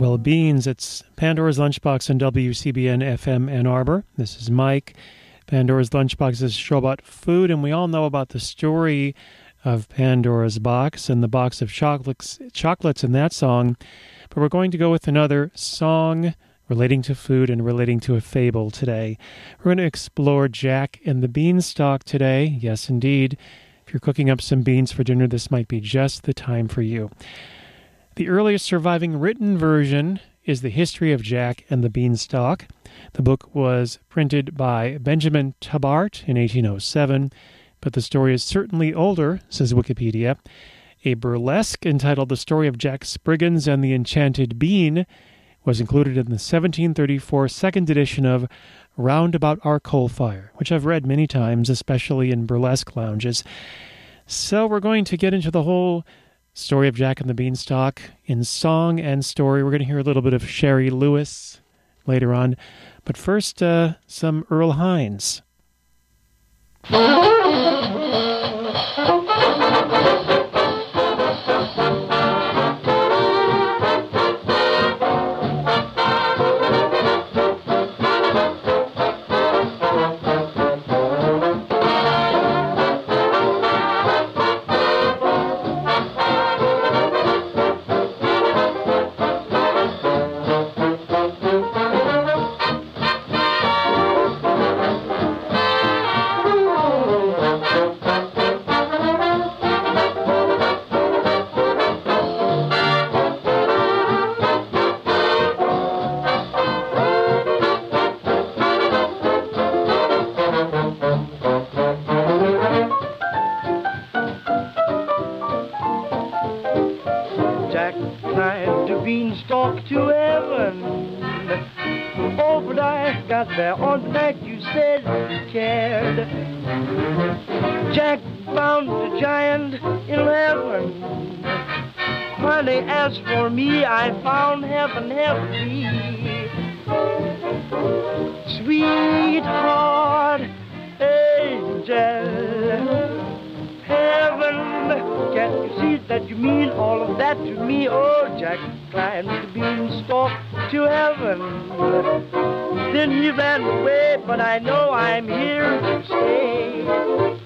Well, Beans, it's Pandora's Lunchbox on WCBN FM Ann Arbor. This is Mike. Pandora's Lunchbox is a show about food, and we all know about the story of Pandora's box and the box of chocolates, chocolates in that song. But we're going to go with another song relating to food and relating to a fable today. We're going to explore Jack and the Beanstalk today. Yes, indeed. If you're cooking up some beans for dinner, this might be just the time for you. The earliest surviving written version is The History of Jack and the Beanstalk. The book was printed by Benjamin Tabart in 1807, but the story is certainly older, says Wikipedia. A burlesque entitled The Story of Jack Spriggins and the Enchanted Bean was included in the 1734 second edition of Round About Our Coal Fire, which I've read many times, especially in burlesque lounges. So we're going to get into the whole Story of Jack and the Beanstalk in song and story. We're going to hear a little bit of Shari Lewis later on. But first, uh, some Earl Hines. That you mean all of that to me? Oh, Jack climbed the beanstalk to heaven. Then he ran away, but I know I'm here to stay.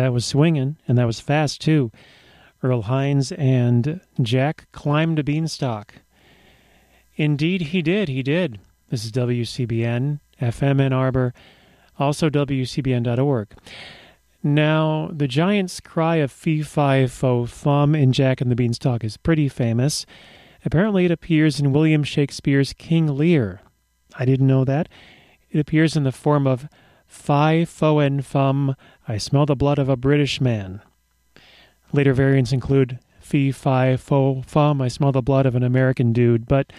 That was swinging, and that was fast too. Earl Hines and Jack climbed a beanstalk. Indeed, he did. He did. This is WCBN, FM Ann Arbor, also WCBN.org. Now, the giant's cry of fee fi fo fum in Jack and the Beanstalk is pretty famous. Apparently, it appears in William Shakespeare's King Lear. I didn't know that. It appears in the form of Fi fo and fum, I smell the blood of a British man. Later variants include Fee Fi Fo Fum, I smell the blood of an American dude, but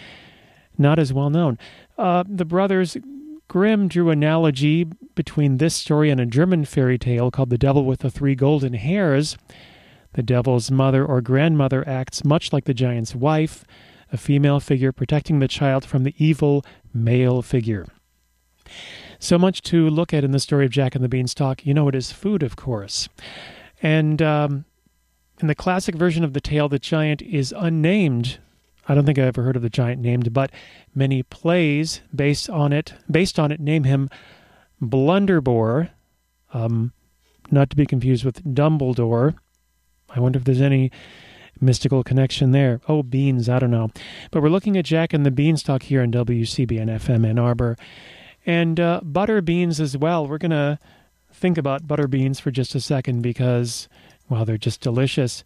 not as well known. Uh, the brothers Grimm drew analogy between this story and a German fairy tale called The Devil with the Three Golden Hairs. The devil's mother or grandmother acts much like the giant's wife, a female figure protecting the child from the evil male figure. So much to look at in the story of Jack and the Beanstalk. You know, it is food, of course. And um, in the classic version of the tale, the giant is unnamed. I don't think I ever heard of the giant named, but many plays based on it, based on it, name him Blunderbore, um, not to be confused with Dumbledore. I wonder if there's any mystical connection there. Oh, beans, I don't know. But we're looking at Jack and the Beanstalk here on WCBN FM Ann Arbor. And uh, butter beans as well. We're going to think about butter beans for just a second because, well, they're just delicious.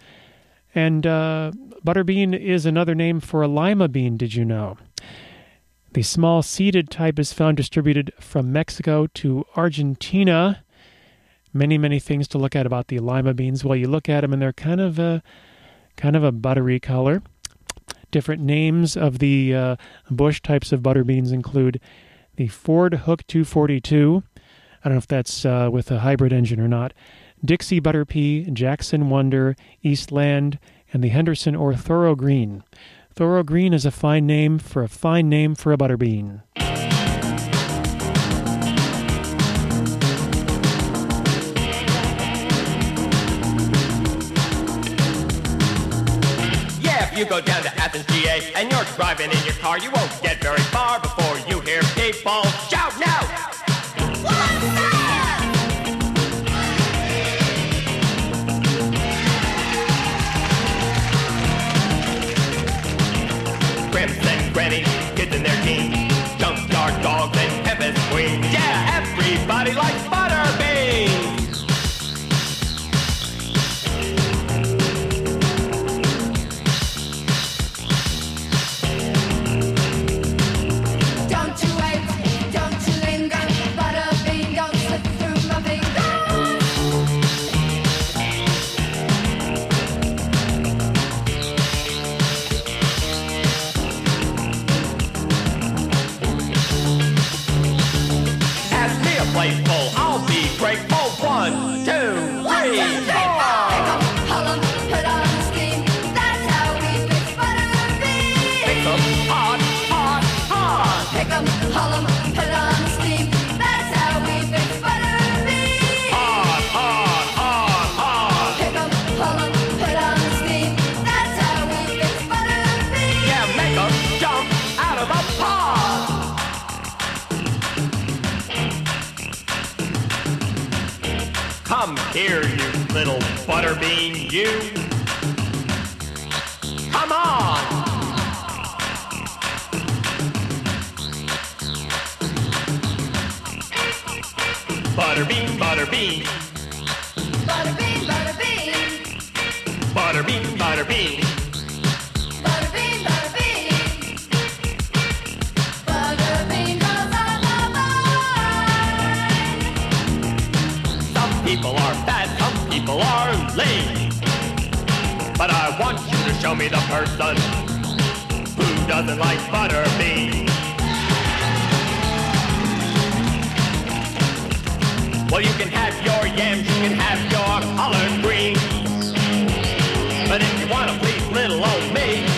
And uh, butterbean is another name for a lima bean, did you know? The small seeded type is found distributed from Mexico to Argentina. Many, many things to look at about the lima beans. Well, you look at them and they're kind of a kind of a buttery color. Different names of the uh, bush types of butter beans include the Fordhook 242. I don't know if that's uh, with a hybrid engine or not. Dixie Butter Pea, Jackson Wonder, Eastland, and the Henderson or Thorogreen. Thorough Green is a fine name for a fine name for a butter bean. you go down to Athens, GA, and you're driving in your car, you won't get very far before you people shout Butterbean, butterbean, Butterbean, butterbean, butterbean, butterbean. butterbean, butterbean. Butterbean goes on the vine. Some people are fat, some people are lazy. But I want you to show me the person who doesn't like butter beans. Well, you can have your yams, you can have your collard greens. But if you want to please little old me,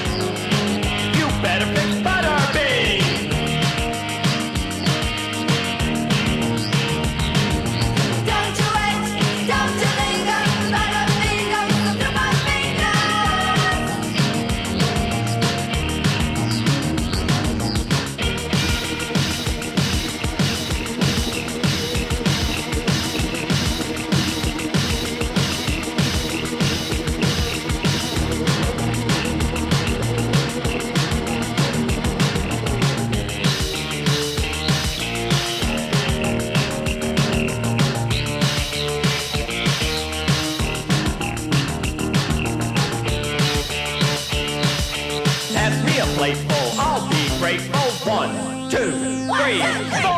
two, three, four.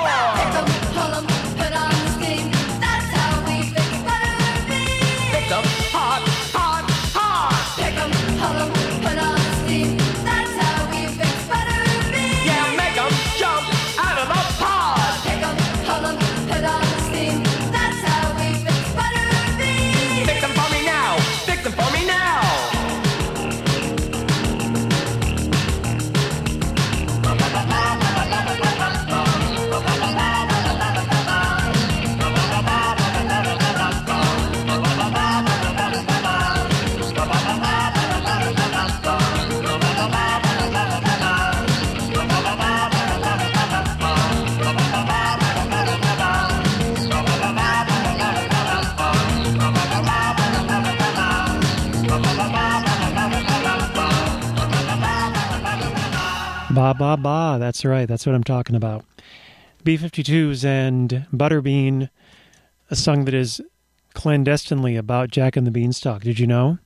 Ba ba ba. That's right. That's what I'm talking about. B 52s and Butterbean, a song that is clandestinely about Jack and the Beanstalk. Did you know?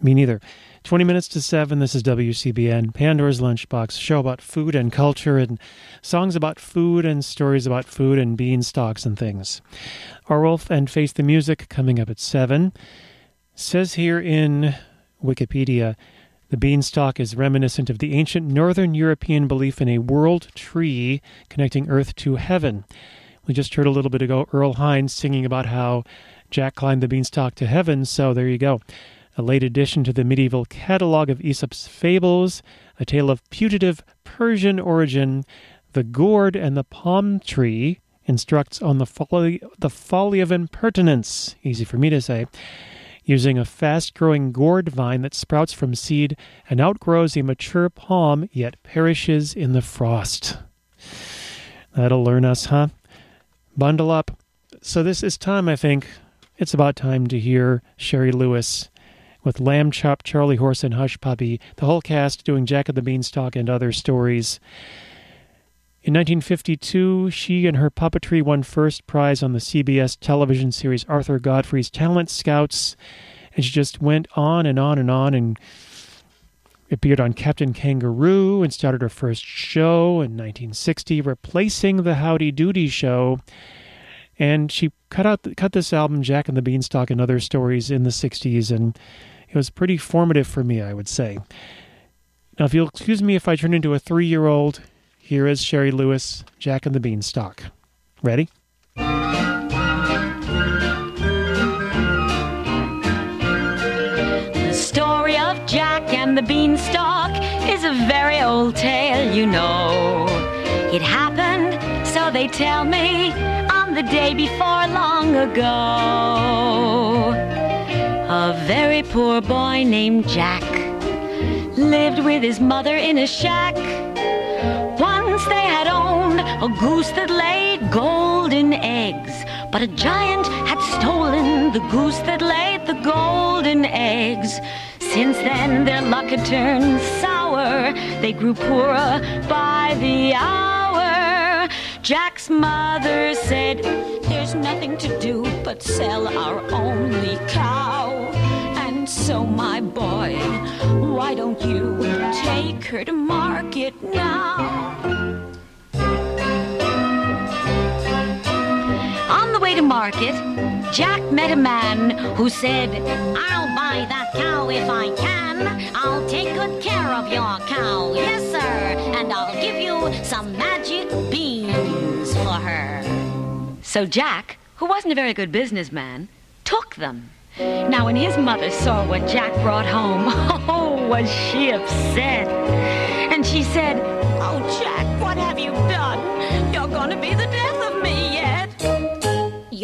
Me neither. 20 minutes to 7. This is WCBN, Pandora's Lunchbox, a show about food and culture and songs about food and stories about food and beanstalks and things. Orwolf and Face the Music coming up at 7. Says here in Wikipedia the beanstalk is reminiscent of the ancient Northern European belief in a world tree connecting earth to heaven. We just heard a little bit ago Earl Hines singing about how Jack climbed the beanstalk to heaven, so there you go. A late addition to the medieval catalogue of Aesop's fables, a tale of putative Persian origin, the gourd and the palm tree instructs on the folly, the folly of impertinence, easy for me to say, using a fast growing gourd vine that sprouts from seed and outgrows a mature palm, yet perishes in the frost. That'll learn us, huh? Bundle up. So, this is time, I think. It's about time to hear Shari Lewis with Lamb Chop, Charlie Horse, and Hush Puppy, the whole cast doing Jack of the Beanstalk and other stories. In 1952, she and her puppetry won first prize on the CBS television series Arthur Godfrey's Talent Scouts, and she just went on and on and on and appeared on Captain Kangaroo and started her first show in 1960, replacing the Howdy Doody show. And she cut out cut this album, Jack and the Beanstalk, and other stories in the 60s, and it was pretty formative for me, I would say. Now, if you'll excuse me if I turn into a three year old, here is Shari Lewis, Jack and the Beanstalk. Ready? The story of Jack and the Beanstalk is a very old tale, you know. It happened, so they tell me, on the day before long ago. A very poor boy named Jack lived with his mother in a shack. A goose that laid golden eggs, but a giant had stolen the goose that laid the golden eggs. Since then, their luck had turned sour. They grew poorer by the hour. Jack's mother said, There's nothing to do but sell our only cow. And so, my boy, why don't you take her to market now? Market, Jack met a man who said, I'll buy that cow if I can. I'll take good care of your cow, yes, sir. And I'll give you some magic beans for her. So Jack, who wasn't a very good businessman, took them. Now, when his mother saw what Jack brought home, oh, was she upset. And she said,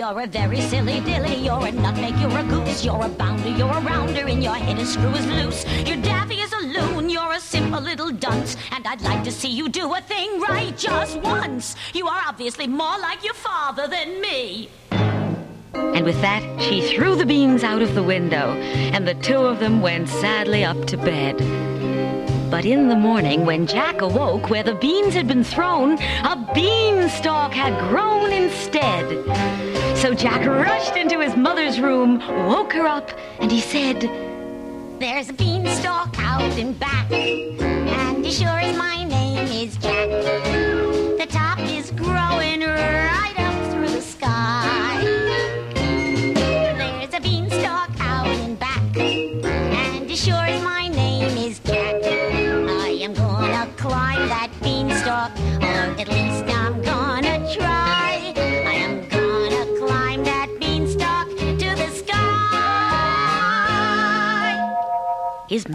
You're a very silly dilly, you're a nutmeg, you're a goose, you're a bounder, you're a rounder, and your head is screw is loose. You're daffy a loon, you're a simple little dunce, and I'd like to see you do a thing right just once. You are obviously more like your father than me. And with that, she threw the beans out of the window, and the two of them went sadly up to bed. But in the morning, when Jack awoke where the beans had been thrown, a beanstalk had grown instead. So Jack rushed into his mother's room, woke her up, and he said, There's a beanstalk out in back, and as sure as my name is Jack,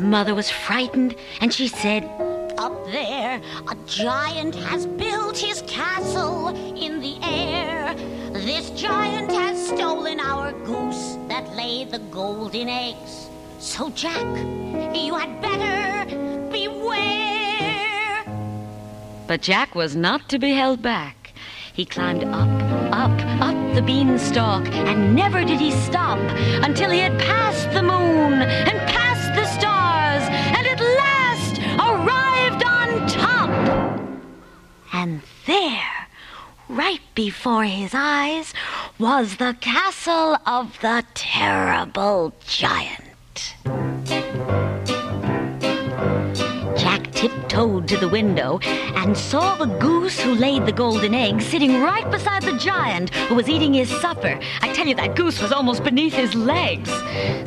mother was frightened, and she said, Up there, a giant has built his castle in the air. This giant has stolen our goose that laid the golden eggs. So, Jack, you had better beware. But Jack was not to be held back. He climbed up, up, up the beanstalk, and never did he stop until he had passed the moon and before his eyes, was the castle of the terrible giant. Jack tiptoed to the window and saw the goose who laid the golden egg sitting right beside the giant who was eating his supper. I tell you, that goose was almost beneath his legs.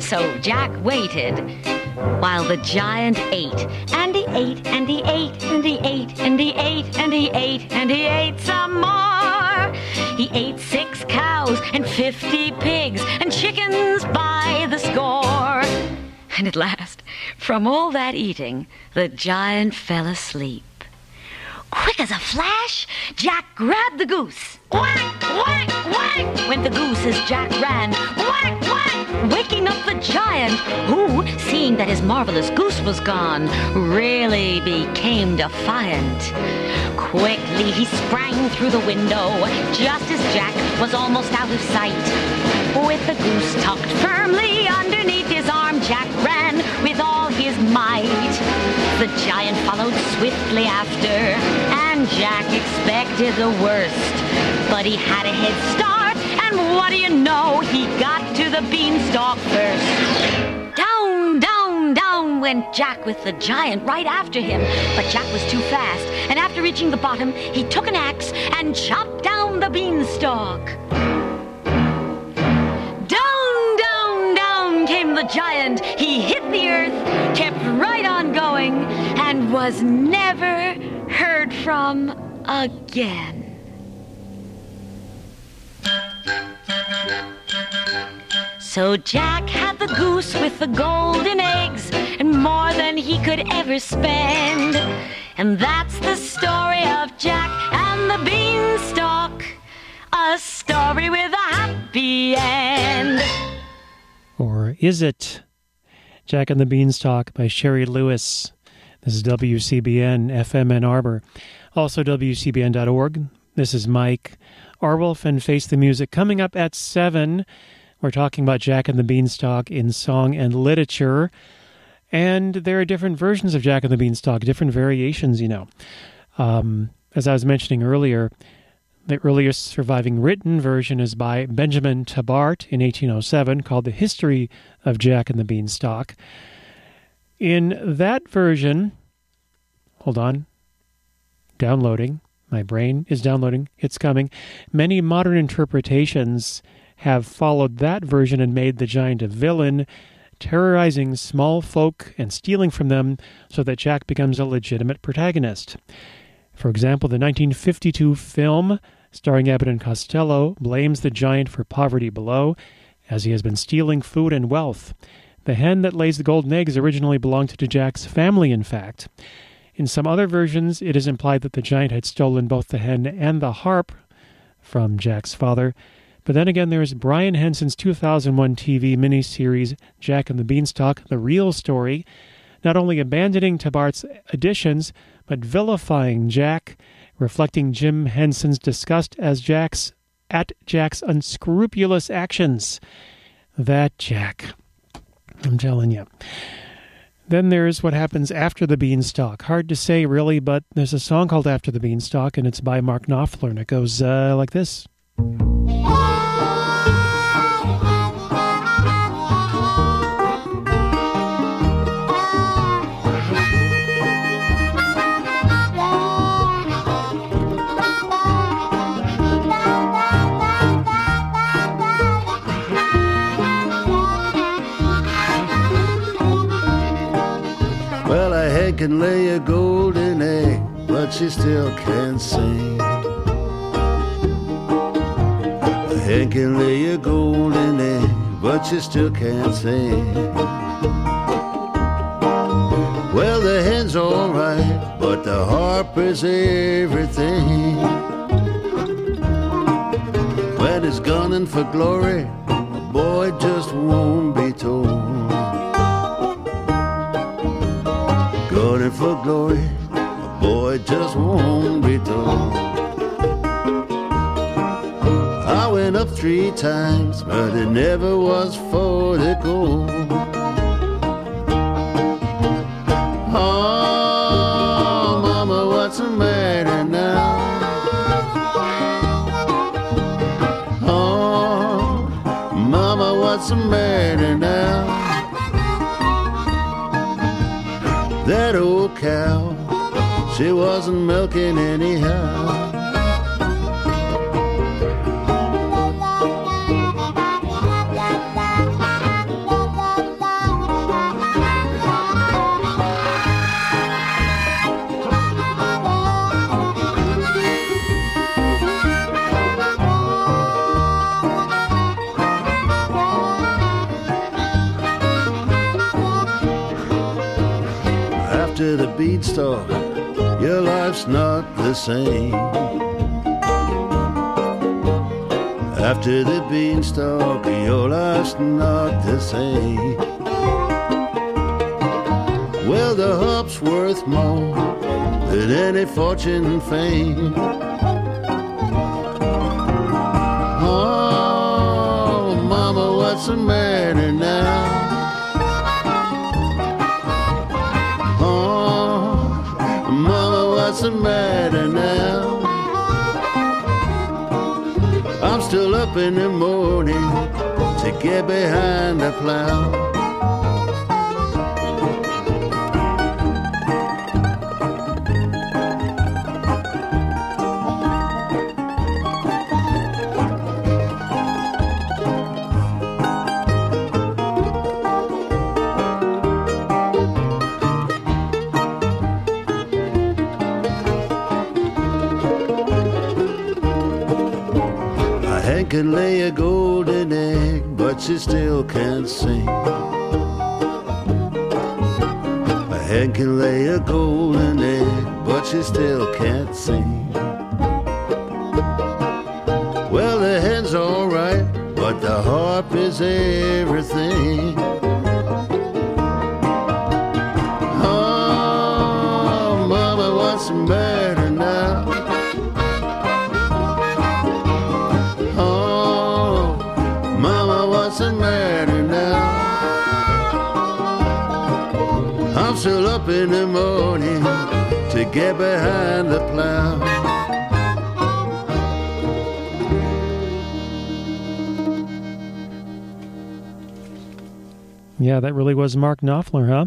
So Jack waited while the giant ate. And he ate, and he ate, and he ate, and he ate, and he ate, and he ate some more. He ate six cows and fifty pigs and chickens by the score. And at last, from all that eating, the giant fell asleep. Quick as a flash, Jack grabbed the goose. Whack, whack, whack went the goose as Jack ran. Whack, waking up the giant, who, seeing that his marvelous goose was gone, really became defiant. Quickly he sprang through the window, just as Jack was almost out of sight. With the goose tucked firmly underneath his arm, Jack ran with all his might. The giant followed swiftly after, and Jack expected the worst. But he had a head start, what do you know? He got to the beanstalk first. Down, down, down went Jack with the giant right after him. But Jack was too fast, and after reaching the bottom, he took an axe and chopped down the beanstalk. Down, down, down came the giant. He hit the earth, kept right on going, and was never heard from again. So Jack had the goose with the golden eggs and more than he could ever spend. And that's the story of Jack and the beanstalk. A story with a happy end. Or is it? Jack and the Beanstalk by Shari Lewis. This is WCBN FM Ann Arbor. Also WCBN.org. This is Mike Arwolf and Face the Music. Coming up at 7, we're talking about Jack and the Beanstalk in song and literature. And there are different versions of Jack and the Beanstalk, different variations, you know. Um, as I was mentioning earlier, the earliest surviving written version is by Benjamin Tabart in 1807, called The History of Jack and the Beanstalk. In that version, hold on, downloading. My brain is downloading. It's coming. Many modern interpretations have followed that version and made the giant a villain, terrorizing small folk and stealing from them so that Jack becomes a legitimate protagonist. For example, the 1952 film starring Abbott and Costello blames the giant for poverty below, as he has been stealing food and wealth. The hen that lays the golden eggs originally belonged to Jack's family, in fact. In some other versions, it is implied that the giant had stolen both the hen and the harp from Jack's father. But then again, there is Brian Henson's 2001 TV miniseries, Jack and the Beanstalk The Real Story, not only abandoning Tabart's additions, but vilifying Jack, reflecting Jim Henson's disgust as Jack's at Jack's unscrupulous actions. That Jack. I'm telling you. Then there's what happens after the beanstalk. Hard to say, really, but there's a song called After the Beanstalk, and it's by Mark Knopfler, and it goes uh, like this. Can't sing. A hen can lay a golden egg, but she still can't sing. Well, the hen's alright, but the harp is everything. When it's gunning for glory, a boy just won't be told. Gunning for glory, just won't be done. I went up three times, but it never was for the gold. Oh, mama, what's the matter now? Oh, mama, what's the matter now? That old cow she wasn't milking anyhow. After the beanstalk, your life's not the same. After the beanstalk, your life's not the same. Well, the hop's worth more than any fortune and fame. Oh, mama, what's the matter in the morning to get behind the plow. Can lay a golden egg, but she still can't sing. A hen can lay a golden egg, but she still can't sing. Well, the hen's alright, but the harp is everything. Behind the plow. Yeah, that really was Mark Knopfler, huh?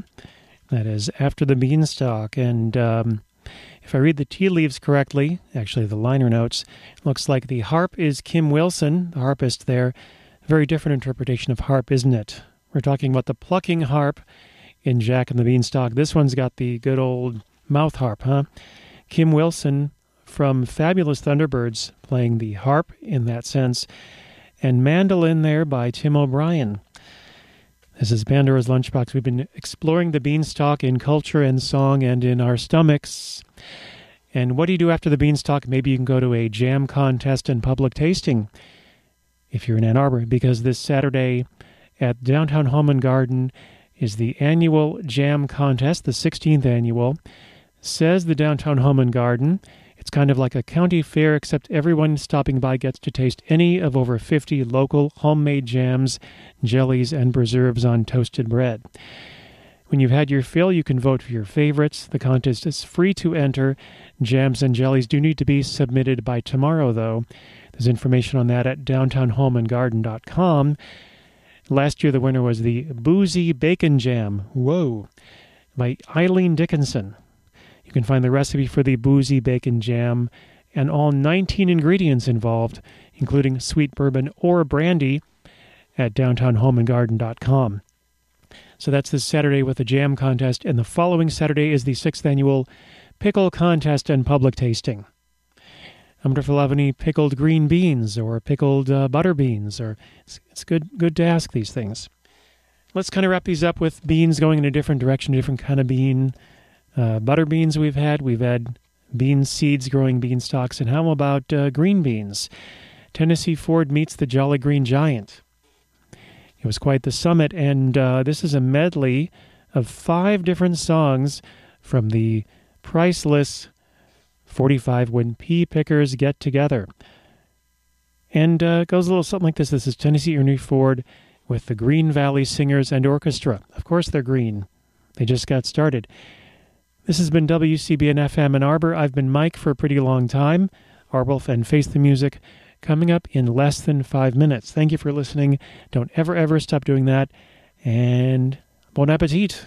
That is After the Beanstalk. And um, if I read the tea leaves correctly, actually the liner notes, looks like the harp is Kim Wilson, the harpist there. Very different interpretation of harp, isn't it? We're talking about the plucking harp in Jack and the Beanstalk. This one's got the good old mouth harp, huh? Kim Wilson from Fabulous Thunderbirds playing the harp in that sense, and mandolin there by Tim O'Brien. This is Pandora's Lunchbox. We've been exploring the beanstalk in culture and song and in our stomachs. And what do you do after the beanstalk? Maybe you can go to a jam contest and public tasting if you're in Ann Arbor, because this Saturday at Downtown and Garden is the annual jam contest, the 16th annual. Says the Downtown Home and Garden. It's kind of like a county fair, except everyone stopping by gets to taste any of over 50 local homemade jams, jellies, and preserves on toasted bread. When you've had your fill, you can vote for your favorites. The contest is free to enter. Jams and jellies do need to be submitted by tomorrow, though. There's information on that at downtownhomeandgarden.com. Last year, the winner was the Boozy Bacon Jam. Whoa! By Eileen Dickinson. You can find the recipe for the Boozy Bacon Jam and all 19 ingredients involved, including sweet bourbon or brandy, at downtownhomeandgarden.com. So that's this Saturday with the jam contest, and the following Saturday is the sixth annual pickle contest and public tasting. I'm wonder if we'll have any pickled green beans or pickled uh, butter beans, or it's, it's good good to ask these things. Let's kind of wrap these up with beans going in a different direction, different kind of bean. Uh, butter beans we've had, we've had bean seeds growing bean stalks, and how about uh, green beans? Tennessee Ford meets the Jolly Green Giant. It was quite the summit, and uh, this is a medley of five different songs from the priceless 45 When Pea Pickers Get Together. And uh, it goes a little something like this. This is Tennessee Ernie Ford with the Green Valley Singers and Orchestra. Of course, they're green. They just got started. This has been WCBN FM Ann Arbor. I've been Mike for a pretty long time. Arwolf and Face the Music coming up in less than five minutes. Thank you for listening. Don't ever, ever stop doing that. And bon appetit.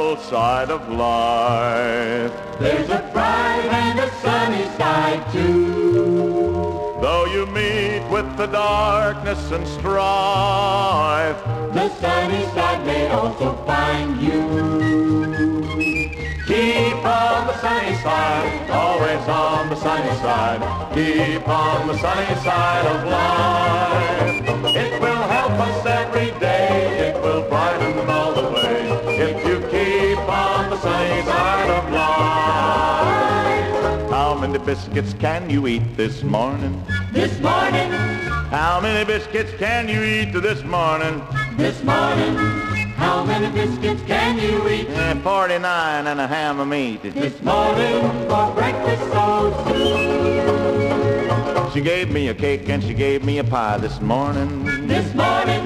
A side of life. There's a bright and a sunny side too. Though you meet with the darkness and strife, The sunny side may also find you. Keep on the sunny side, always on the sunny side. Keep on the sunny side of life. It will help us every day. On the sunny side of life. how many biscuits can you eat this morning? This morning, How many biscuits can you eat this morning? this morning, how many biscuits can you eat? Eh, 49 and a ham of meat. This morning for breakfast so. She gave me a cake and she gave me a pie this morning. This morning,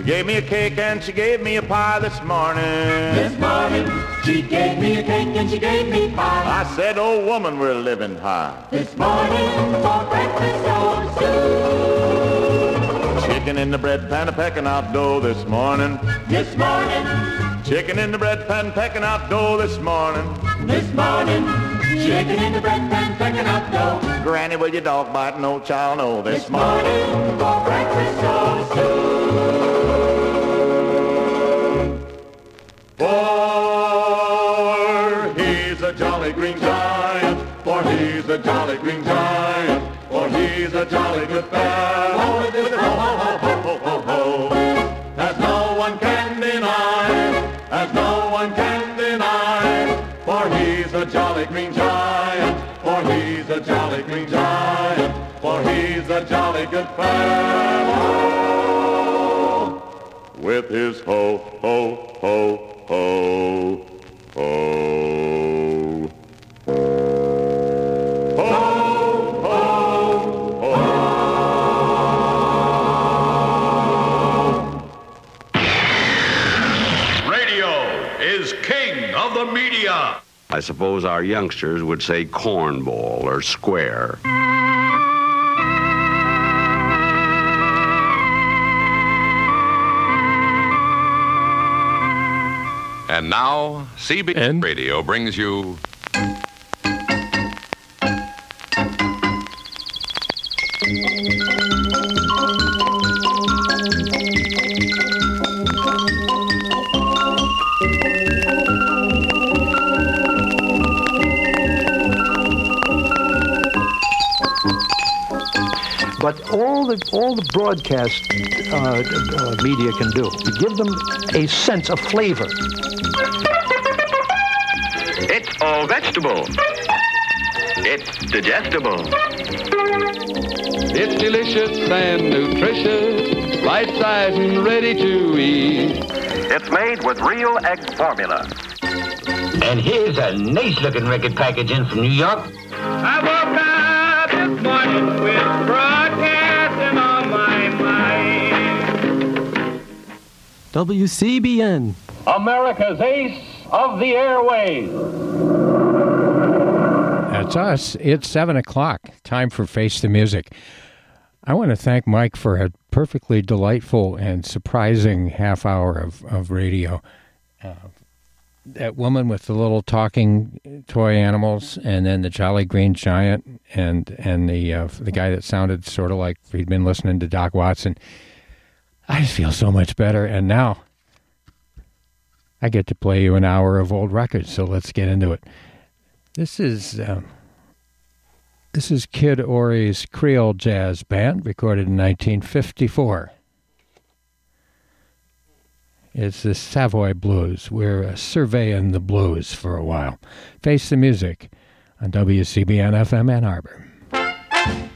She gave me a cake and she gave me a pie this morning. this morning, she gave me a cake and she gave me pie. I said, oh woman, we're living high. This morning for breakfast oh, so soon. Chicken in the bread pan, a pecking out dough this morning. This morning, Chicken in the bread pan, pecking out dough this morning. this morning, chicken in the bread pan pecking out dough. Granny, will your dog bite? No child, no. This This morning for breakfast oh, so soon. For He's a jolly green giant, for he's a jolly green giant, for he's a jolly good fellow. With his ho ho ho ho ho ho as no one can deny, as no one can deny. For he's a jolly green giant, for he's a jolly green giant, for he's a jolly good fellow. with his ho, ho, ho, I suppose our youngsters would say cornball or square. And now, CBS Radio brings you broadcast uh, uh, media can do to give them a sense of flavor. It's all vegetable. It's digestible. It's delicious and nutritious, right size and ready to eat. It's made with real egg formula. And here's a nice-looking record package in from New York. I woke up this morning WCBN. America's ace of the airways. That's us. It's 7 o'clock. Time for Face the Music. I want to thank Mike for a perfectly delightful and surprising half hour of, of radio. Uh, that woman with the little talking toy animals, and then the Jolly Green Giant, and and the uh, the guy that sounded sort of like he'd been listening to Doc Watson. I just feel so much better, and now I get to play you an hour of old records. So let's get into it. This is um, this is Kid Ory's Creole Jazz Band, recorded in 1954. It's the Savoy Blues. We're uh, surveying the blues for a while. Face the music on WCBN FM Ann Arbor.